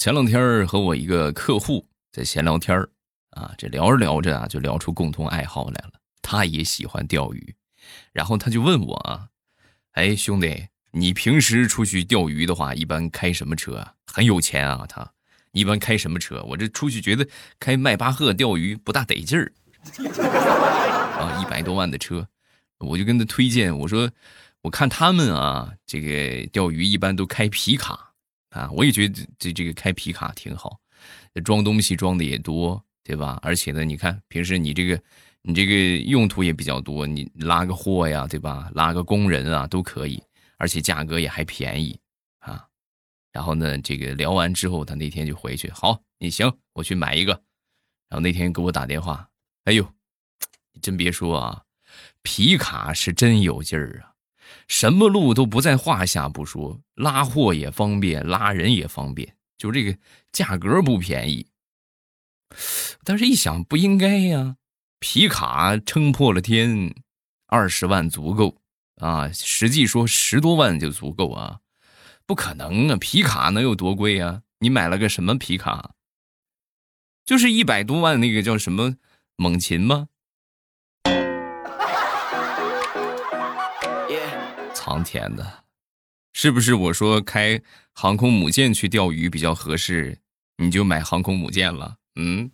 前两天和我一个客户在闲聊天啊，这聊着聊着啊，就聊出共同爱好来了。他也喜欢钓鱼，然后他就问我啊，哎，兄弟，你平时出去钓鱼的话，一般开什么车？很有钱啊，他一般开什么车？我这出去觉得开迈巴赫钓鱼不大得劲儿啊，一百多万的车，我就跟他推荐，我说。我看他们啊，这个钓鱼一般都开皮卡啊，我也觉得这这个开皮卡挺好，装东西装的也多，对吧？而且呢，你看平时你这个你这个用途也比较多，你拉个货呀，对吧？拉个工人啊都可以，而且价格也还便宜啊。然后呢，这个聊完之后，他那天就回去，好，你行，我去买一个。然后那天给我打电话，哎呦，真别说啊，皮卡是真有劲儿啊。什么路都不在话下不说，拉货也方便，拉人也方便，就这个价格不便宜。但是，一想不应该呀，皮卡撑破了天，二十万足够啊，实际说十多万就足够啊，不可能啊，皮卡能有多贵啊？你买了个什么皮卡？就是一百多万那个叫什么猛禽吗？航天的，是不是我说开航空母舰去钓鱼比较合适，你就买航空母舰了？嗯。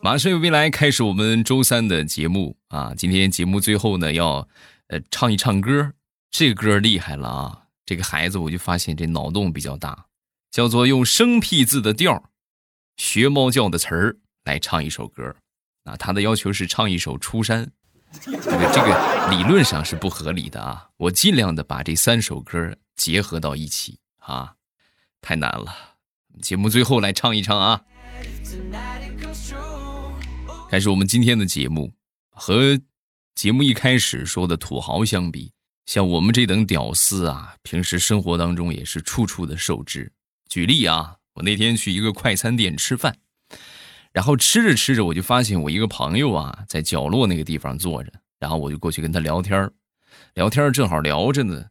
马上有未来开始我们周三的节目啊！今天节目最后呢，要呃唱一唱歌，这歌厉害了啊！这个孩子我就发现这脑洞比较大，叫做用生僻字的调学猫叫的词儿。来唱一首歌，啊，他的要求是唱一首《出山》，这个这个理论上是不合理的啊。我尽量的把这三首歌结合到一起啊，太难了。节目最后来唱一唱啊。开始我们今天的节目，和节目一开始说的土豪相比，像我们这等屌丝啊，平时生活当中也是处处的受制。举例啊，我那天去一个快餐店吃饭。然后吃着吃着，我就发现我一个朋友啊，在角落那个地方坐着。然后我就过去跟他聊天聊天正好聊着呢，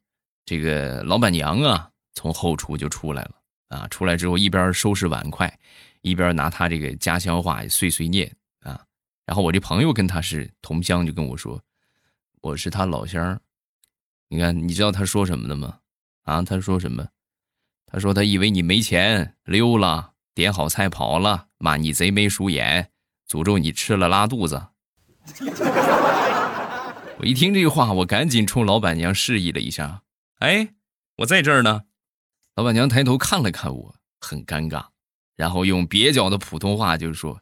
这个老板娘啊，从后厨就出来了啊。出来之后，一边收拾碗筷，一边拿他这个家乡话碎碎念啊。然后我这朋友跟他是同乡，就跟我说：“我是他老乡。”你看，你知道他说什么的吗？啊，他说什么？他说他以为你没钱溜了。点好菜跑了，骂你贼眉鼠眼，诅咒你吃了拉肚子。我一听这话，我赶紧冲老板娘示意了一下：“哎，我在这儿呢。”老板娘抬头看了看我，很尴尬，然后用蹩脚的普通话就说：“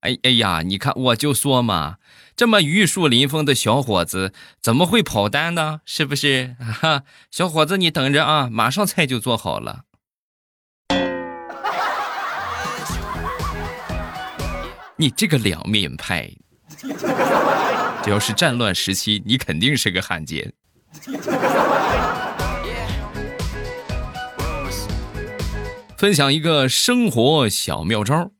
哎哎呀，你看，我就说嘛，这么玉树临风的小伙子怎么会跑单呢？是不是？哈，小伙子，你等着啊，马上菜就做好了。”你这个两面派，只要是战乱时期，你肯定是个汉奸。分享一个生活小妙招，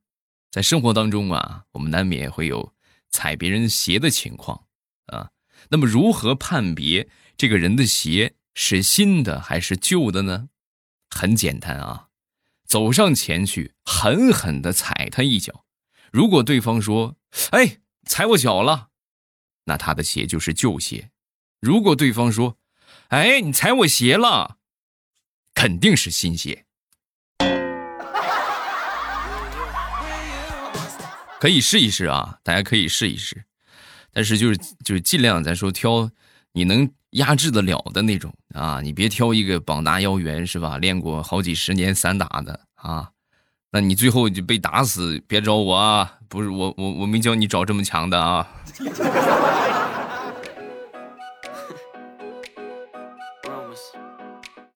在生活当中啊，我们难免会有踩别人鞋的情况啊。那么，如何判别这个人的鞋是新的还是旧的呢？很简单啊，走上前去，狠狠的踩他一脚。如果对方说：“哎，踩我脚了”，那他的鞋就是旧鞋；如果对方说：“哎，你踩我鞋了”，肯定是新鞋。可以试一试啊，大家可以试一试，但是就是就是尽量咱说挑你能压制得了的那种啊，你别挑一个膀大腰圆是吧？练过好几十年散打的啊。你最后就被打死，别找我啊！不是我，我我没叫你找这么强的啊。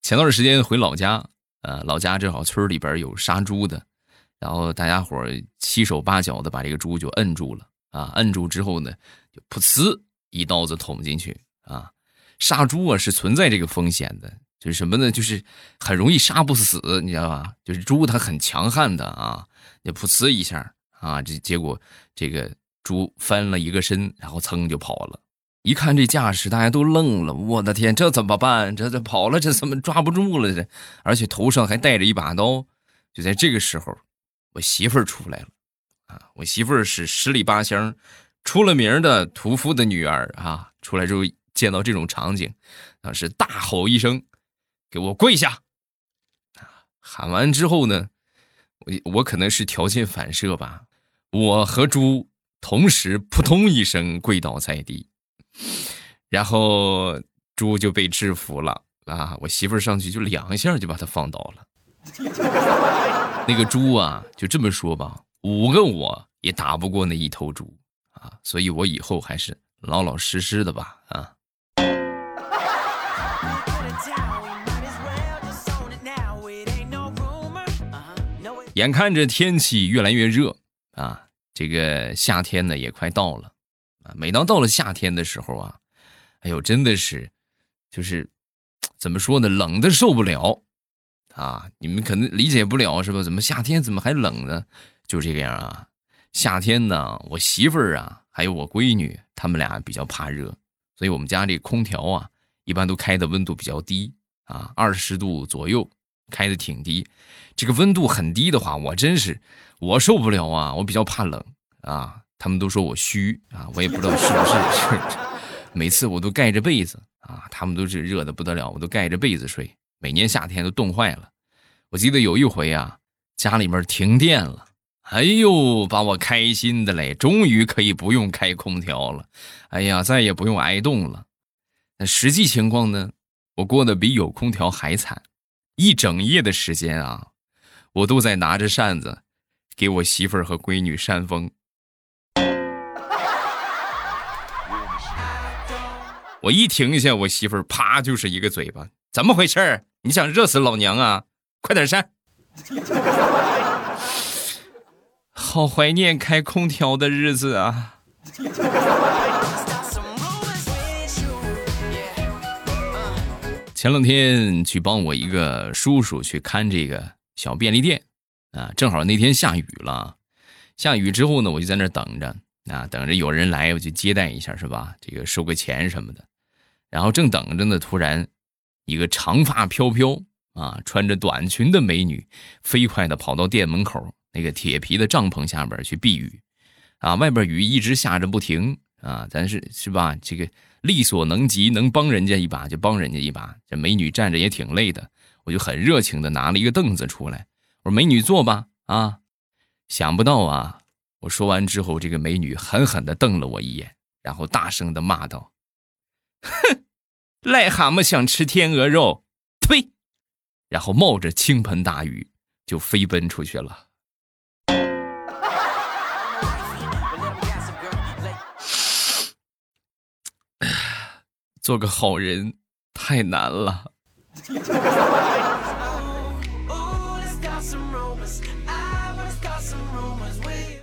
前段时间回老家，呃，老家正好村里边有杀猪的，然后大家伙七手八脚的把这个猪就摁住了啊，摁住之后呢，就噗呲一刀子捅进去啊。杀猪啊是存在这个风险的。就是什么呢？就是很容易杀不死，你知道吧？就是猪它很强悍的啊，就噗呲一下啊，这结果这个猪翻了一个身，然后噌就跑了一看这架势，大家都愣了。我的天，这怎么办？这这跑了，这怎么抓不住了？这而且头上还带着一把刀。就在这个时候，我媳妇儿出来了。啊，我媳妇儿是十里八乡出了名的屠夫的女儿啊！出来之后见到这种场景，当时大吼一声：“给我跪下！”，喊完之后呢，我我可能是条件反射吧，我和猪同时扑通一声跪倒在地。然后猪就被制服了啊！我媳妇上去就两下就把他放倒了。那个猪啊，就这么说吧，五个我也打不过那一头猪啊！所以我以后还是老老实实的吧啊！眼看着天气越来越热啊，这个夏天呢也快到了。啊，每当到了夏天的时候啊，哎呦，真的是，就是怎么说呢，冷的受不了啊！你们可能理解不了是吧？怎么夏天怎么还冷呢？就这个样啊。夏天呢，我媳妇儿啊，还有我闺女，他们俩比较怕热，所以我们家这空调啊，一般都开的温度比较低啊，二十度左右，开的挺低。这个温度很低的话，我真是我受不了啊，我比较怕冷啊。他们都说我虚啊，我也不知道是不是。每次我都盖着被子啊，他们都是热的不得了，我都盖着被子睡。每年夏天都冻坏了。我记得有一回啊，家里面停电了，哎呦，把我开心的嘞，终于可以不用开空调了。哎呀，再也不用挨冻了。那实际情况呢，我过得比有空调还惨。一整夜的时间啊，我都在拿着扇子给我媳妇儿和闺女扇风。我一停下，我媳妇儿啪就是一个嘴巴，怎么回事儿？你想热死老娘啊？快点扇！好怀念开空调的日子啊！前两天去帮我一个叔叔去看这个小便利店啊，正好那天下雨了，下雨之后呢，我就在那等着啊，等着有人来，我就接待一下，是吧？这个收个钱什么的。然后正等着呢，突然，一个长发飘飘啊，穿着短裙的美女，飞快的跑到店门口那个铁皮的帐篷下边去避雨，啊，外边雨一直下着不停啊，咱是是吧？这个力所能及，能帮人家一把就帮人家一把。这美女站着也挺累的，我就很热情的拿了一个凳子出来，我说：“美女坐吧。”啊，想不到啊，我说完之后，这个美女狠狠的瞪了我一眼，然后大声的骂道。哼，癞蛤蟆想吃天鹅肉，呸！然后冒着倾盆大雨就飞奔出去了。做个好人太难了。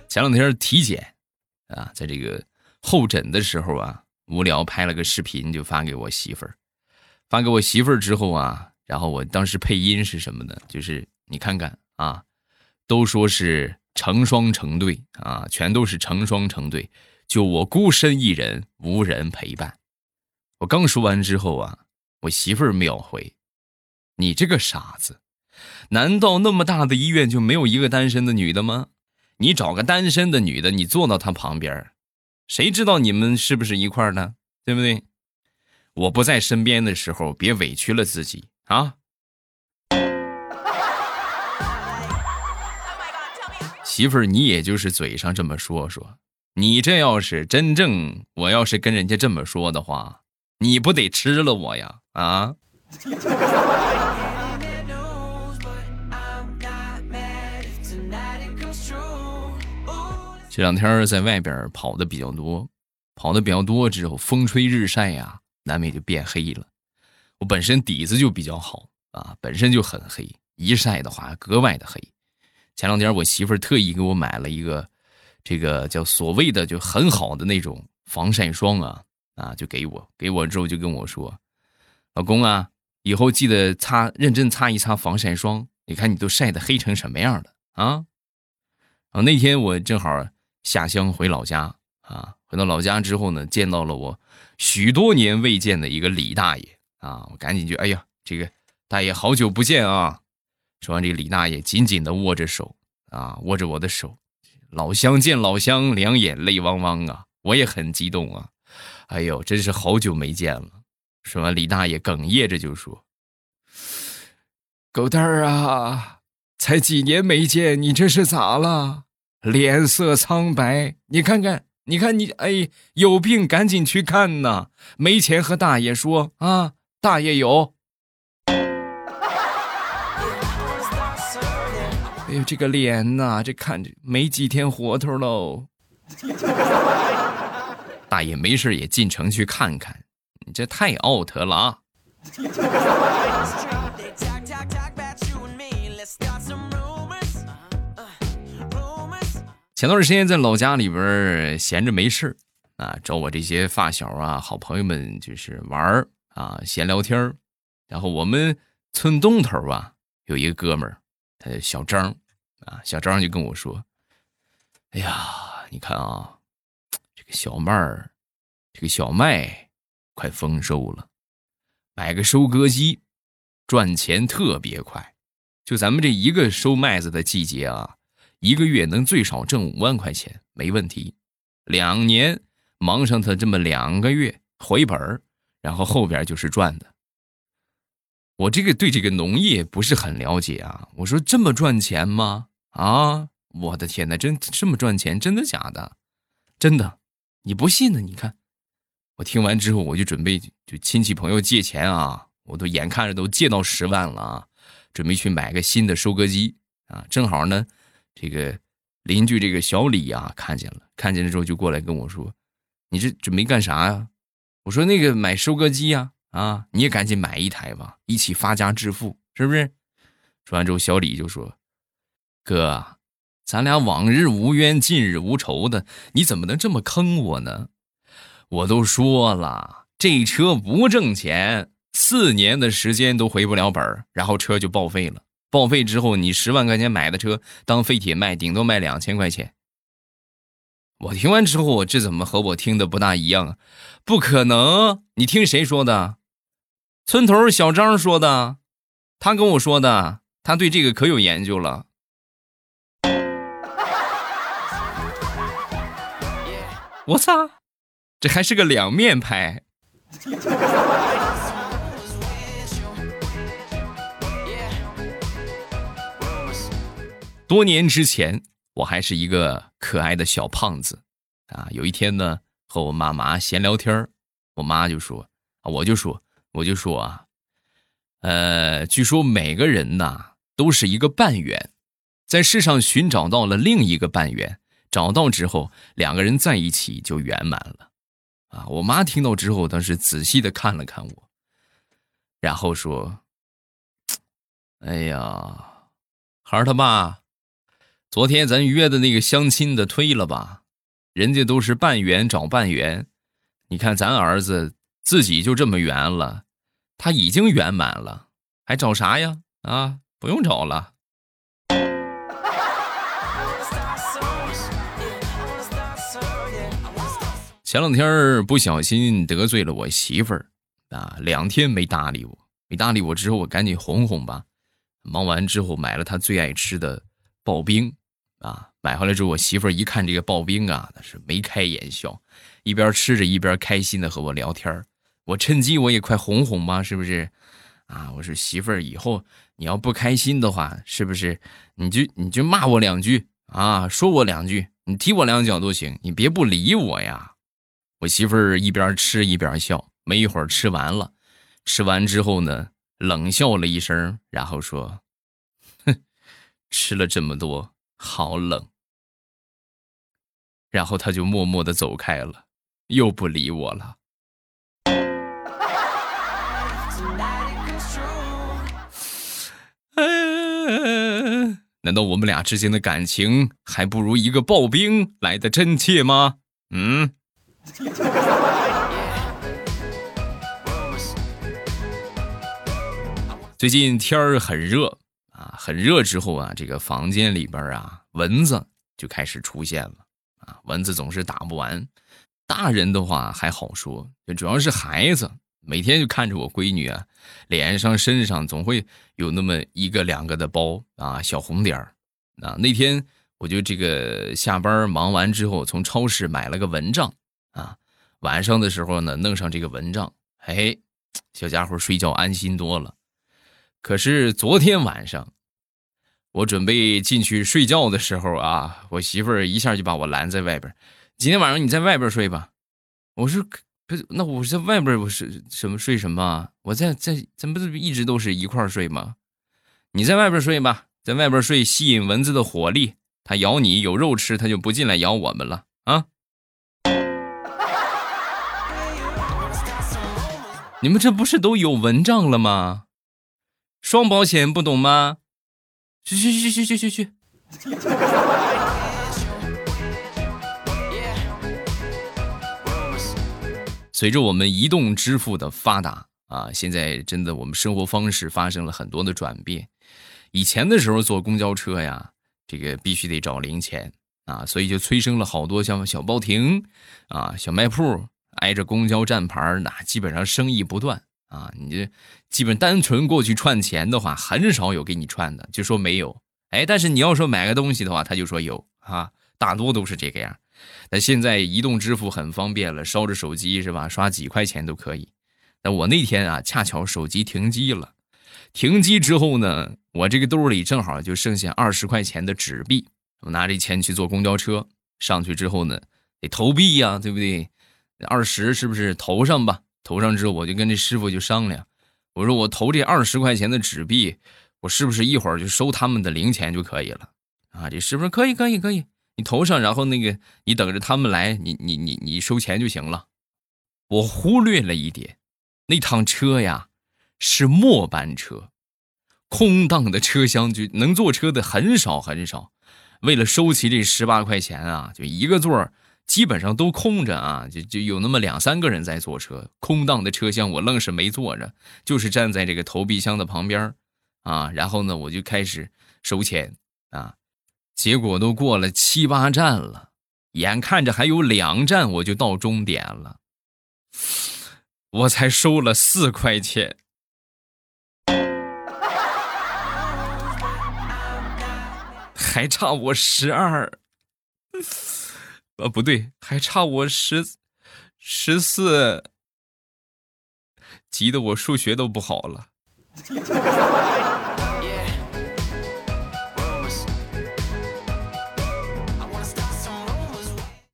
前两天体检啊，在这个候诊的时候啊。无聊拍了个视频就发给我媳妇儿，发给我媳妇儿之后啊，然后我当时配音是什么呢？就是你看看啊，都说是成双成对啊，全都是成双成对，就我孤身一人无人陪伴。我刚说完之后啊，我媳妇儿秒回：“你这个傻子，难道那么大的医院就没有一个单身的女的吗？你找个单身的女的，你坐到她旁边。”谁知道你们是不是一块儿的，对不对？我不在身边的时候，别委屈了自己啊！媳妇儿，你也就是嘴上这么说说，你这要是真正，我要是跟人家这么说的话，你不得吃了我呀？啊！这两天在外边跑的比较多，跑的比较多之后，风吹日晒呀，难免就变黑了。我本身底子就比较好啊，本身就很黑，一晒的话格外的黑。前两天我媳妇儿特意给我买了一个，这个叫所谓的就很好的那种防晒霜啊啊，就给我，给我之后就跟我说：“老公啊，以后记得擦，认真擦一擦防晒霜。你看你都晒得黑成什么样了啊！”啊，那天我正好。下乡回老家啊，回到老家之后呢，见到了我许多年未见的一个李大爷啊，我赶紧就哎呀，这个大爷好久不见啊！说完，这李大爷紧紧的握着手啊，握着我的手，老乡见老乡，两眼泪汪汪啊！我也很激动啊，哎呦，真是好久没见了。说完，李大爷哽咽着就说：“狗蛋儿啊，才几年没见，你这是咋了？脸色苍白，你看看。”你看你哎，有病赶紧去看呐！没钱和大爷说啊，大爷有。哎呦，这个脸呐，这看着没几天活头喽。大爷没事也进城去看看，你这太 out 了啊！前段时间在老家里边闲着没事啊，找我这些发小啊、好朋友们就是玩儿啊、闲聊天。然后我们村东头啊有一个哥们儿，他叫小张啊，小张就跟我说：“哎呀，你看啊，小麦儿，这个小麦快丰收了，买个收割机，赚钱特别快。就咱们这一个收麦子的季节啊。”一个月能最少挣五万块钱，没问题。两年忙上他这么两个月回本儿，然后后边就是赚的。我这个对这个农业不是很了解啊。我说这么赚钱吗？啊，我的天哪，真这么赚钱？真的假的？真的？你不信呢？你看，我听完之后我就准备就亲戚朋友借钱啊，我都眼看着都借到十万了啊，准备去买个新的收割机啊，正好呢。这个邻居这个小李啊，看见了，看见了之后就过来跟我说：“你这准备干啥呀？”我说：“那个买收割机呀，啊，你也赶紧买一台吧，一起发家致富，是不是？”说完之后，小李就说：“哥，咱俩往日无冤，近日无仇的，你怎么能这么坑我呢？我都说了，这车不挣钱，四年的时间都回不了本儿然后车就报废了。”报废之后，你十万块钱买的车当废铁卖，顶多卖两千块钱。我听完之后，这怎么和我听的不大一样啊？不可能！你听谁说的？村头小张说的，他跟我说的，他对这个可有研究了。我操，这还是个两面派。多年之前，我还是一个可爱的小胖子，啊，有一天呢，和我妈妈闲聊天我妈就说，我就说，我就说啊，呃，据说每个人呐都是一个半圆，在世上寻找到了另一个半圆，找到之后，两个人在一起就圆满了，啊，我妈听到之后，当时仔细的看了看我，然后说，哎呀，孩儿他爸。昨天咱约的那个相亲的推了吧，人家都是半圆找半圆，你看咱儿子自己就这么圆了，他已经圆满了，还找啥呀？啊，不用找了。前两天不小心得罪了我媳妇儿啊，两天没搭理我，没搭理我之后，我赶紧哄哄吧。忙完之后，买了她最爱吃的刨冰。啊，买回来之后，我媳妇儿一看这个刨冰啊，那是眉开眼笑，一边吃着一边开心的和我聊天我趁机我也快哄哄吧，是不是？啊，我说媳妇儿，以后你要不开心的话，是不是？你就你就骂我两句啊，说我两句，你踢我两脚都行，你别不理我呀。我媳妇儿一边吃一边笑，没一会儿吃完了，吃完之后呢，冷笑了一声，然后说：“哼，吃了这么多。”好冷，然后他就默默的走开了，又不理我了。难道我们俩之间的感情还不如一个刨冰来的真切吗？嗯。最近天儿很热。啊，很热之后啊，这个房间里边啊，蚊子就开始出现了啊。蚊子总是打不完，大人的话还好说，主要是孩子，每天就看着我闺女啊，脸上、身上总会有那么一个两个的包啊，小红点儿。啊，那天我就这个下班忙完之后，从超市买了个蚊帐啊，晚上的时候呢，弄上这个蚊帐，嘿，小家伙睡觉安心多了。可是昨天晚上，我准备进去睡觉的时候啊，我媳妇儿一下就把我拦在外边。今天晚上你在外边睡吧，我说不，那我在外边我是什么睡什么？我在在咱不是一直都是一块睡吗？你在外边睡吧，在外边睡吸引蚊子的火力，它咬你有肉吃，它就不进来咬我们了啊！你们这不是都有蚊帐了吗？双保险不懂吗？去去去去去去去！随着我们移动支付的发达啊，现在真的我们生活方式发生了很多的转变。以前的时候坐公交车呀，这个必须得找零钱啊，所以就催生了好多像小包亭啊、小卖铺挨着公交站牌，那基本上生意不断啊。你这基本单纯过去串钱的话，很少有给你串的，就说没有。哎，但是你要说买个东西的话，他就说有啊，大多都是这个样。那现在移动支付很方便了，烧着手机是吧？刷几块钱都可以。那我那天啊，恰巧手机停机了，停机之后呢，我这个兜里正好就剩下二十块钱的纸币。我拿这钱去坐公交车，上去之后呢，得投币呀，对不对？二十是不是投上吧？投上之后，我就跟这师傅就商量，我说我投这二十块钱的纸币，我是不是一会儿就收他们的零钱就可以了？啊，这师傅说可以，可以，可以。你投上，然后那个你等着他们来，你你你你收钱就行了。我忽略了一点，那趟车呀是末班车，空荡的车厢就能坐车的很少很少。为了收齐这十八块钱啊，就一个座儿基本上都空着啊，就就有那么两三个人在坐车。空荡的车厢我愣是没坐着，就是站在这个投币箱的旁边啊。然后呢，我就开始收钱啊。结果都过了七八站了，眼看着还有两站我就到终点了，我才收了四块钱，还差我十二，呃，不对，还差我十十四，急得我数学都不好了。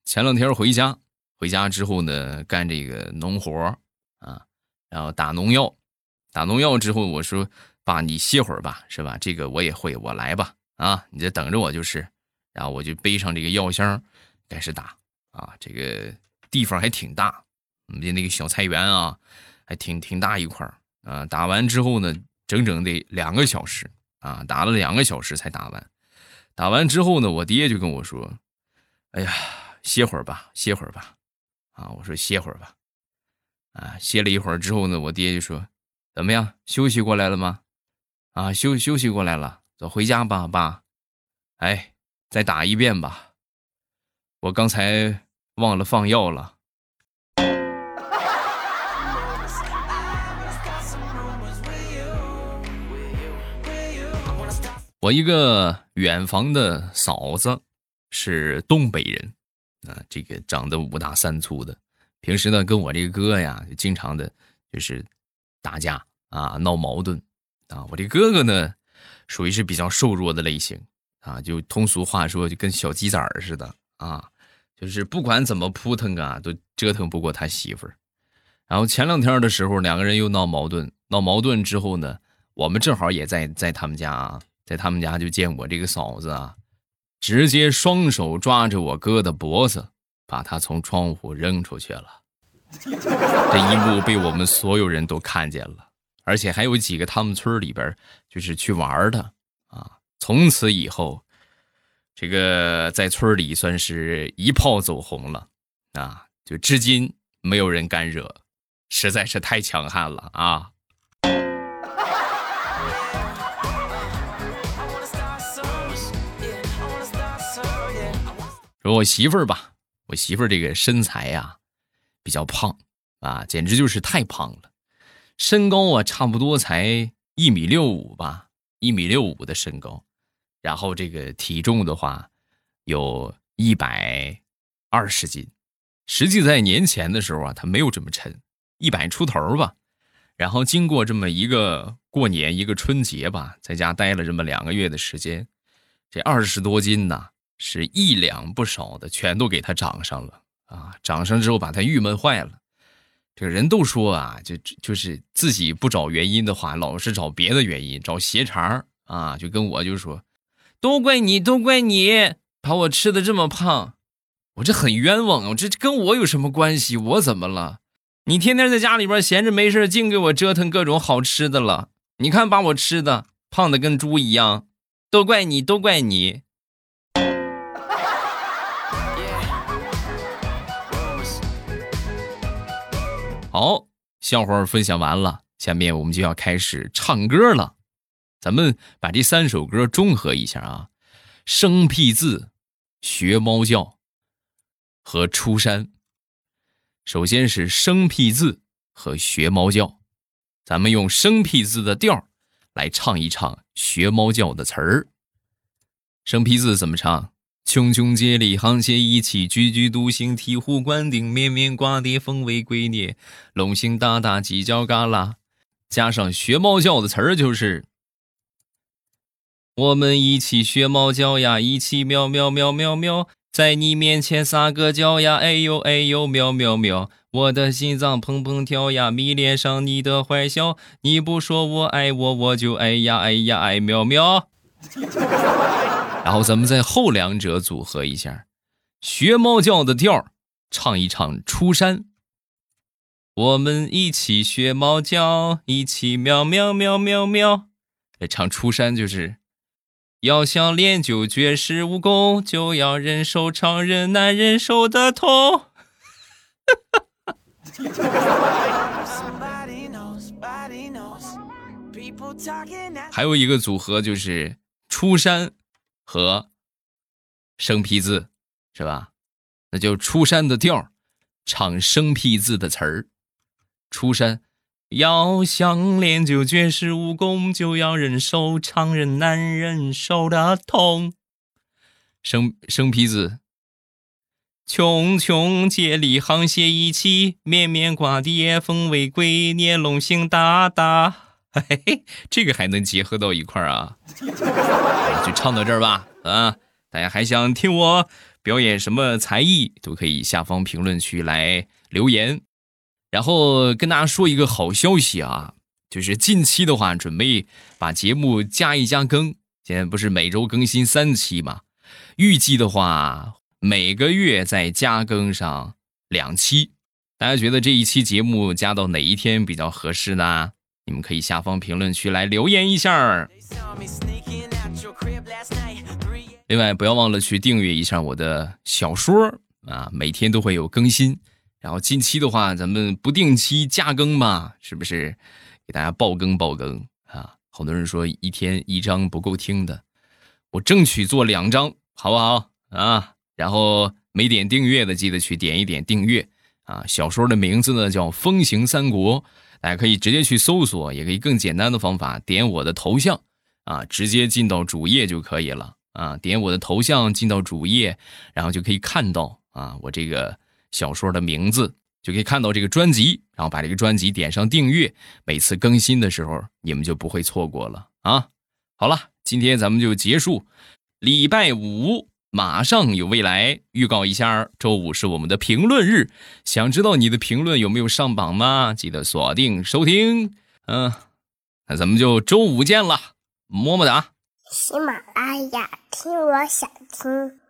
前两天回家，回家之后呢，干这个农活啊，然后打农药，打农药之后，我说：“爸，你歇会儿吧，是吧？这个我也会，我来吧。啊，你这等着我就是。”然后我就背上这个药箱，开始打。啊，这个地方还挺大，我们的那个小菜园啊，还挺挺大一块啊，打完之后呢，整整得两个小时啊，打了两个小时才打完。打完之后呢，我爹就跟我说：“哎呀。”歇会儿吧，歇会儿吧，啊！我说歇会儿吧，啊！歇了一会儿之后呢，我爹就说：“怎么样，休息过来了吗？啊，休休息过来了，走回家吧，爸。哎，再打一遍吧，我刚才忘了放药了。”我一个远房的嫂子是东北人。啊，这个长得五大三粗的，平时呢跟我这个哥呀，就经常的，就是打架啊，闹矛盾啊。我这哥哥呢，属于是比较瘦弱的类型啊，就通俗话说，就跟小鸡崽似的啊，就是不管怎么扑腾啊，都折腾不过他媳妇儿。然后前两天的时候，两个人又闹矛盾，闹矛盾之后呢，我们正好也在在他们家，在他们家就见我这个嫂子啊。直接双手抓着我哥的脖子，把他从窗户扔出去了。这一幕被我们所有人都看见了，而且还有几个他们村里边就是去玩的啊。从此以后，这个在村里算是一炮走红了啊，就至今没有人敢惹，实在是太强悍了啊。说我媳妇儿吧，我媳妇儿这个身材呀，比较胖啊，简直就是太胖了。身高啊，差不多才一米六五吧，一米六五的身高。然后这个体重的话，有一百二十斤。实际在年前的时候啊，他没有这么沉，一百出头吧。然后经过这么一个过年，一个春节吧，在家待了这么两个月的时间，这二十多斤呐，是一两不少的，全都给他长上了啊！长上之后把他郁闷坏了。这个人都说啊，就就是自己不找原因的话，老是找别的原因，找斜茬啊，就跟我就说，都怪你，都怪你，把我吃的这么胖，我这很冤枉啊！这跟我有什么关系？我怎么了？你天天在家里边闲着没事，净给我折腾各种好吃的了。你看把我吃的胖的跟猪一样，都怪你，都怪你。好，笑话分享完了，下面我们就要开始唱歌了。咱们把这三首歌综合一下啊，生僻字、学猫叫和出山。首先是生僻字和学猫叫，咱们用生僻字的调来唱一唱学猫叫的词儿。生僻字怎么唱？茕茕孑立沆瀣一气，踽踽独行醍醐灌顶，绵绵瓜瓞风为龟臬，龙行大大犄角旮旯。加上学猫叫的词儿就是：我们一起学猫叫呀，一起喵喵喵喵喵。在你面前撒个娇呀，哎呦哎呦，喵喵喵！我的心脏砰砰跳呀，迷恋上你的坏笑。你不说我爱我，我就哎呀哎呀哎喵喵。然后咱们在后两者组合一下，学猫叫的调唱一唱出山。我们一起学猫叫，一起喵喵喵喵喵。哎，唱出山就是。要想练就绝世武功，就要忍受常人难忍受的痛。还有一个组合就是出山和生僻字，是吧？那就出山的调唱生僻字的词儿，出山。要想练就绝世武功，就要忍受常人难忍受的痛。生生僻字，茕茕孑立沆瀣一气，绵绵瓜瓞风为龟臬龙行大大。嘿嘿，这个还能结合到一块儿啊？就唱到这儿吧。啊，大家还想听我表演什么才艺，都可以下方评论区来留言。然后跟大家说一个好消息啊，就是近期的话，准备把节目加一加更。现在不是每周更新三期嘛？预计的话，每个月再加更上两期。大家觉得这一期节目加到哪一天比较合适呢？你们可以下方评论区来留言一下。另外，不要忘了去订阅一下我的小说啊，每天都会有更新。然后近期的话，咱们不定期加更嘛，是不是？给大家爆更爆更啊！好多人说一天一张不够听的，我争取做两张，好不好啊？然后没点订阅的，记得去点一点订阅啊！小说的名字呢叫《风行三国》，大家可以直接去搜索，也可以更简单的方法点我的头像啊，直接进到主页就可以了啊！点我的头像进到主页，然后就可以看到啊，我这个。小说的名字就可以看到这个专辑，然后把这个专辑点上订阅，每次更新的时候你们就不会错过了啊！好了，今天咱们就结束，礼拜五马上有未来预告一下，周五是我们的评论日，想知道你的评论有没有上榜吗？记得锁定收听，嗯，那咱们就周五见了，么么哒！喜马拉雅听，我想听。